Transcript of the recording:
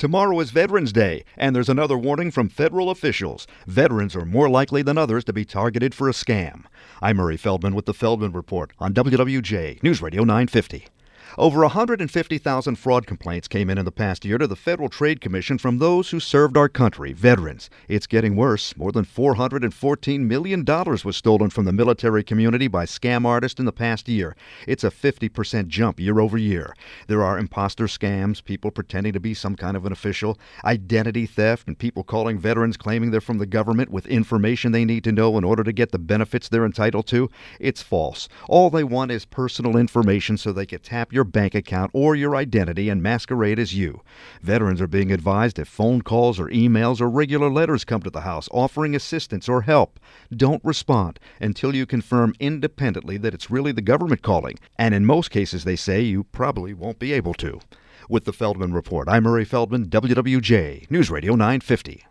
Tomorrow is Veterans Day, and there's another warning from federal officials. Veterans are more likely than others to be targeted for a scam. I'm Murray Feldman with the Feldman Report on WWJ News Radio 950. Over 150,000 fraud complaints came in in the past year to the Federal Trade Commission from those who served our country, veterans. It's getting worse. More than $414 million was stolen from the military community by scam artists in the past year. It's a 50% jump year over year. There are imposter scams, people pretending to be some kind of an official, identity theft, and people calling veterans claiming they're from the government with information they need to know in order to get the benefits they're entitled to. It's false. All they want is personal information so they can tap your bank account or your identity and masquerade as you. Veterans are being advised if phone calls or emails or regular letters come to the house offering assistance or help, don't respond until you confirm independently that it's really the government calling. And in most cases, they say you probably won't be able to. With the Feldman Report, I'm Murray Feldman, WWJ, News Radio 950.